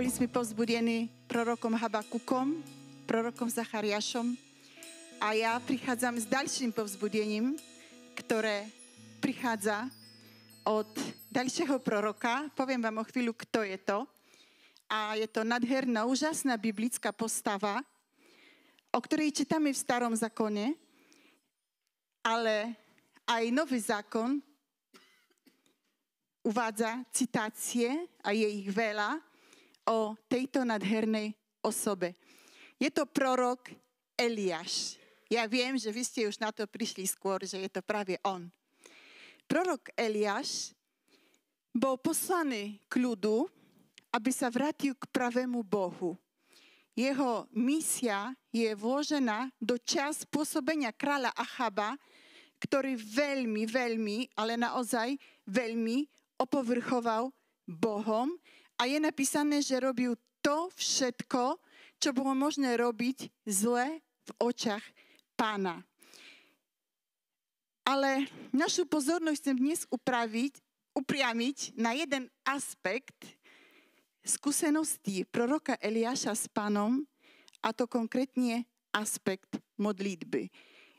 Boli sme povzbudení prorokom Habakukom, prorokom Zachariašom a ja prichádzam s ďalším povzbudením, ktoré prichádza od ďalšieho proroka. Poviem vám o chvíľu, kto je to. A je to nadherná, úžasná biblická postava, o ktorej čítame v starom zákone, ale aj nový zákon uvádza citácie, a je ich veľa, o tejto nadhernej osobe. Je to prorok Eliáš. Ja viem, že vy ste už na to prišli skôr, že je to práve on. Prorok Eliáš bol poslaný k ľudu, aby sa vrátil k pravému Bohu. Jeho misia je vložená do čas pôsobenia kráľa Achaba, ktorý veľmi, veľmi, ale naozaj veľmi opovrchoval Bohom a je napísané, že robil to všetko, čo bolo možné robiť zle v očach pána. Ale našu pozornosť chcem dnes upraviť, upriamiť na jeden aspekt skúseností proroka Eliáša s pánom, a to konkrétne aspekt modlitby.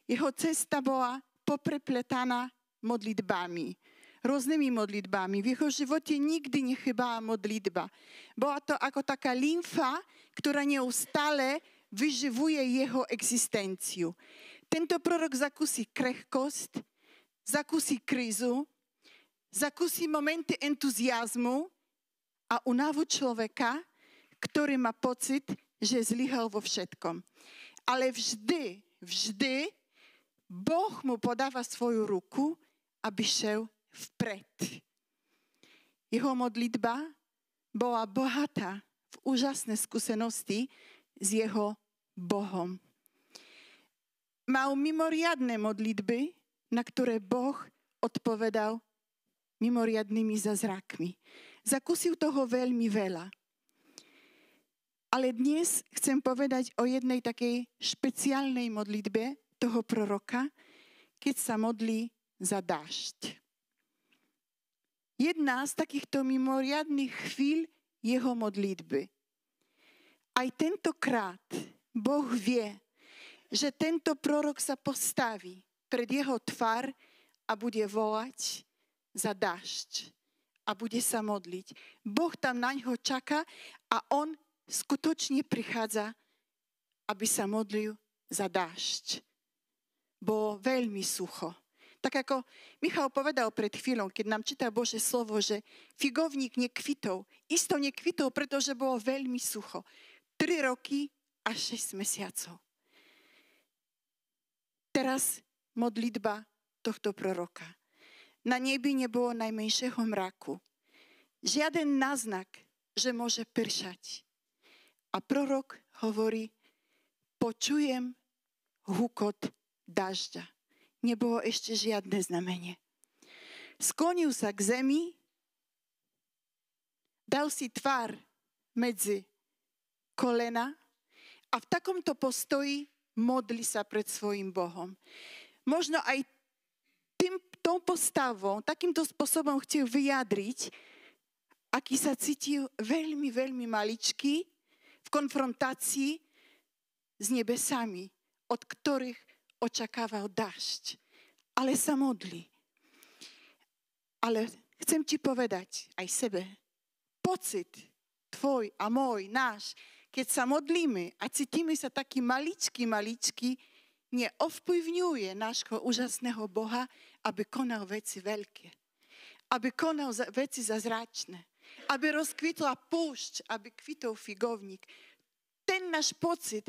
Jeho cesta bola poprepletaná modlitbami, rôznymi modlitbami. V jeho živote nikdy nechybala modlitba. Bola to ako taká lymfa, ktorá neustále vyživuje jeho existenciu. Tento prorok zakúsi krehkosť, zakúsi krízu, zakúsi momenty entuziasmu, a unavu človeka, ktorý má pocit, že zlyhal vo všetkom. Ale vždy, vždy Boh mu podáva svoju ruku, aby šel vpred. Jeho modlitba bola bohatá v úžasné skúsenosti s jeho Bohom. Mal mimoriadne modlitby, na ktoré Boh odpovedal mimoriadnými zazrakmi. Zakúsil toho veľmi veľa. Ale dnes chcem povedať o jednej takej špeciálnej modlitbe toho proroka, keď sa modlí za dážď. Jedna z takýchto mimoriadných chvíľ jeho modlitby. Aj tentokrát Boh vie, že tento prorok sa postaví pred jeho tvár a bude volať za dážď a bude sa modliť. Boh tam na ňo čaká a on skutočne prichádza, aby sa modlil za dážď. Bolo veľmi sucho. Tak ako Michal povedal pred chvíľou, keď nám číta Bože slovo, že figovník nekvitol. Isto nekvitol, pretože bolo veľmi sucho. Tri roky a šesť mesiacov. Teraz modlitba tohto proroka. Na nebi nebolo najmenšieho mraku. Žiaden náznak, že môže pršať. A prorok hovorí, počujem hukot dažďa. Nebolo ešte žiadne znamenie. Sklonil sa k zemi, dal si tvár medzi kolena a v takomto postoji modli sa pred svojim Bohom. Možno aj tým, tou postavou, takýmto spôsobom chcel vyjadriť, aký sa cítil veľmi, veľmi maličký v konfrontácii s nebesami, od ktorých očakával dážď. Ale sa modli. Ale chcem ti povedať aj sebe, pocit tvoj a môj, náš, keď sa modlíme a cítime sa taký maličký, maličký, neovplyvňuje nášho úžasného Boha, aby konal veci veľké. Aby konal veci zazračné. Aby rozkvitla púšť, aby kvitol figovník. Ten náš pocit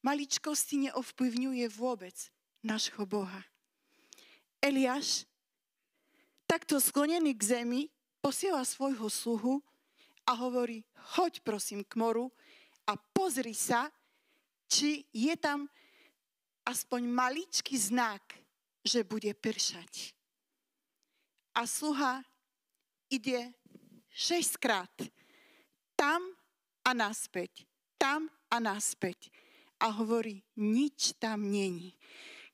maličkosti neovplyvňuje vôbec nášho Boha. Eliáš, takto sklonený k zemi, posiela svojho sluhu a hovorí, choď prosím k moru a pozri sa, či je tam aspoň maličký znak, že bude pršať. A sluha ide šestkrát tam a naspäť, tam a naspäť. A hovorí, nič tam není.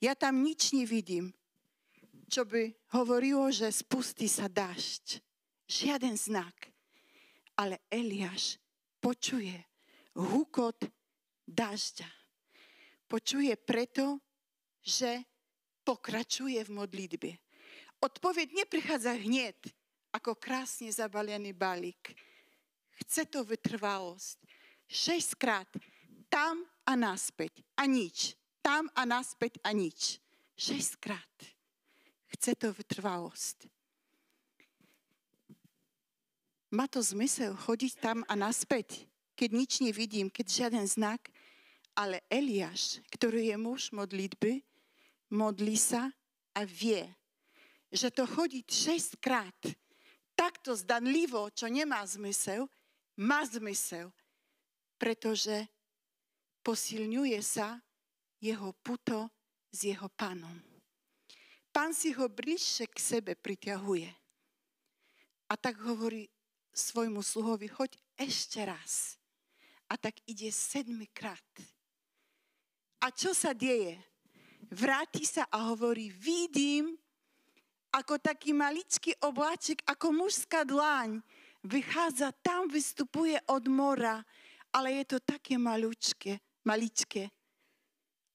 Ja tam nič nevidím, čo by hovorilo, že spustí sa dažď. Žiaden znak. Ale Eliáš počuje hukot dažďa. Počuje preto, že pokračuje v modlitbe. Odpoveď neprichádza hneď, ako krásne zabalený balík. Chce to vytrvalosť. Šestkrát tam a naspäť a nič. Tam a naspäť a nič. Šestkrát. Chce to vytrvalosť. Má to zmysel chodiť tam a naspäť, keď nič nevidím, keď žiaden znak? Ale Eliáš, ktorý je muž modlitby, modlí sa a vie, že to chodiť šestkrát takto zdanlivo, čo nemá zmysel, má zmysel, pretože posilňuje sa jeho puto s jeho pánom. Pán si ho bližšie k sebe priťahuje. A tak hovorí svojmu sluhovi, choď ešte raz. A tak ide sedmikrát. A čo sa deje? Vráti sa a hovorí, vidím, ako taký maličký obláčik, ako mužská dlaň, vychádza, tam vystupuje od mora, ale je to také malúčke, maličké.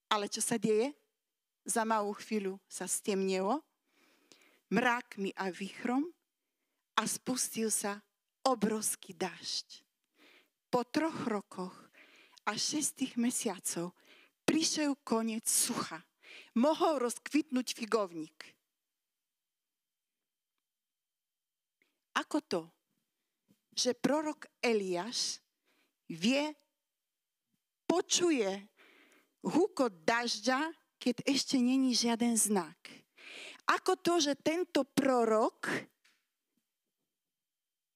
Ale čo sa deje? Za malú chvíľu sa stemnilo, mrakmi a vychrom a spustil sa obrovský dažď. Po troch rokoch a šestých mesiacov prišiel koniec sucha. Mohol rozkvitnúť figovník. Ako to, že prorok Eliáš vie, počuje húkot dažďa, keď ešte není žiaden znak. Ako to, že tento prorok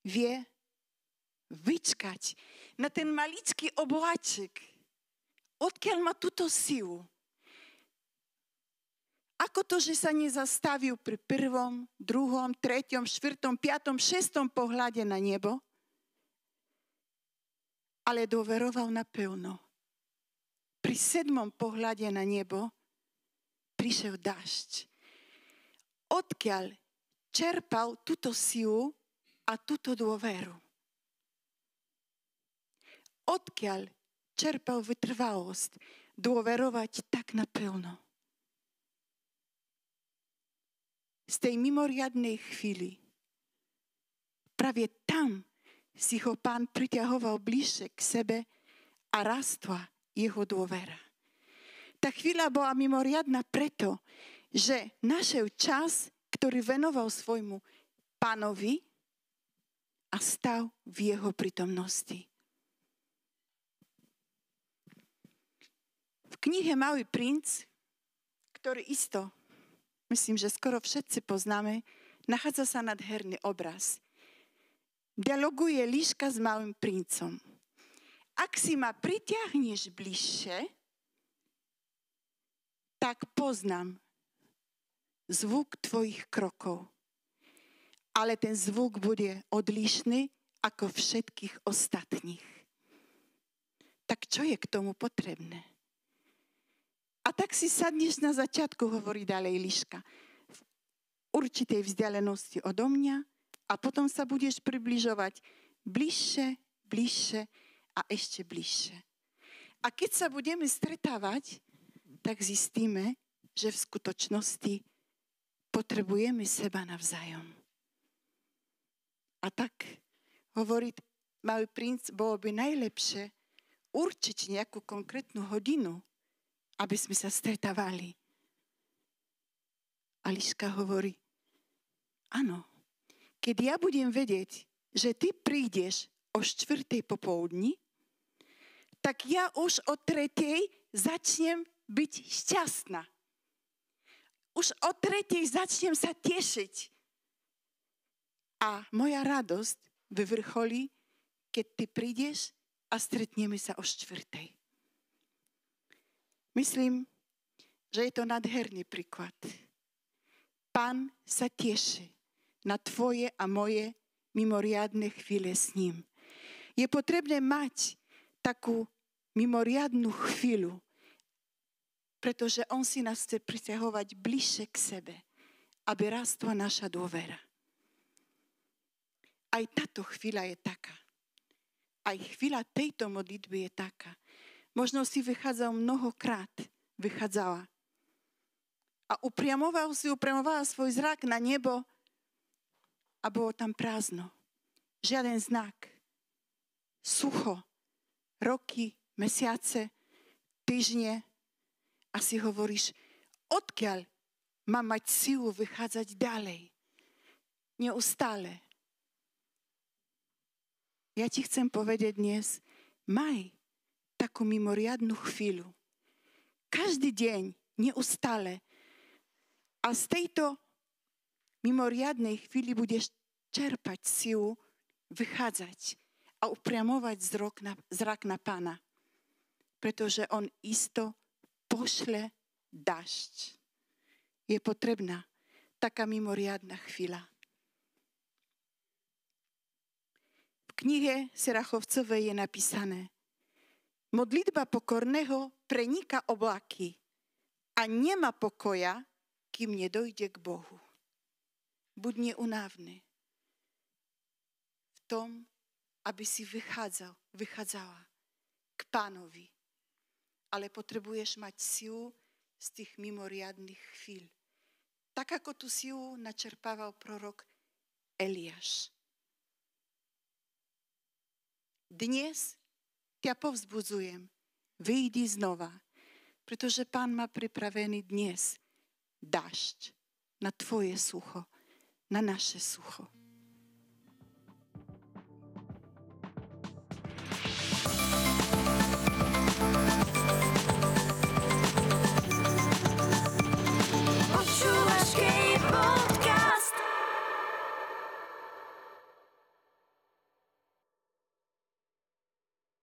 vie vyčkať na ten maličký obláček. Odkiaľ má túto silu? Ako to, že sa nezastavil pri prvom, druhom, treťom, štvrtom, piatom, šestom pohľade na nebo, ale doveroval napevno. Pri sedmom pohľade na nebo prišiel dažď. Odkiaľ čerpal túto silu a túto dôveru. Odkiaľ čerpal vytrvalosť dôverovať tak naplno. Z tej mimoriadnej chvíli práve tam si ho pán priťahoval bližšie k sebe a rastla jeho dôvera. Tá chvíľa bola mimoriadná preto, že našiel čas, ktorý venoval svojmu pánovi, a stav v jeho prítomnosti. V knihe Malý princ, ktorý isto, myslím, že skoro všetci poznáme, nachádza sa nadherný obraz. Dialoguje líška s malým princom. Ak si ma pritiahneš bližšie, tak poznám zvuk tvojich krokov ale ten zvuk bude odlišný ako všetkých ostatných. Tak čo je k tomu potrebné? A tak si sadneš na začiatku, hovorí ďalej Liška, v určitej vzdialenosti odo mňa a potom sa budeš približovať bližšie, bližšie a ešte bližšie. A keď sa budeme stretávať, tak zistíme, že v skutočnosti potrebujeme seba navzájom. A tak hovorí malý princ, bolo by najlepšie určiť nejakú konkrétnu hodinu, aby sme sa stretávali. A Liška hovorí, áno, keď ja budem vedieť, že ty prídeš o štvrtej popoludni, tak ja už o tretej začnem byť šťastná. Už o tretej začnem sa tešiť, a moja radosť vyvrcholí, keď ty prídeš a stretneme sa o štvrtej. Myslím, že je to nadherný príklad. Pán sa teší na tvoje a moje mimoriadne chvíle s ním. Je potrebné mať takú mimoriadnú chvíľu, pretože on si nás chce priťahovať bližšie k sebe, aby rastla naša dôvera. Aj táto chvíľa je taká. aj chvíľa tejto modlitby je taká. Možno si vychádzal mnohokrát, vychádzala. A upriamoval si, upriamovala svoj zrak na nebo a bolo tam prázdno. Žiaden znak. Sucho. Roky, mesiace, týždne. A si hovoríš, odkiaľ mám mať silu vychádzať ďalej. Neustále. Ja ti chcem povedať dnes, maj takú mimoriadnú chvíľu. Každý deň, neustále. A z tejto mimoriadnej chvíli budeš čerpať silu, vychádzať a upriamovať zrak na, zrak na pána. Pretože on isto pošle dažď. Je potrebná taká mimoriadná chvíľa. knihe Serachovcovej je napísané Modlitba pokorného prenika oblaky a nemá pokoja, kým nedojde k Bohu. Buď neunávny v tom, aby si vychádzal, vychádzala k pánovi. Ale potrebuješ mať silu z tých mimoriadných chvíľ. Tak ako tú silu načerpával prorok Eliáš. Dnes ťa povzbudzujem. Vyjdi znova, pretože Pán má pripravený dnes dažď na tvoje sucho, na naše sucho.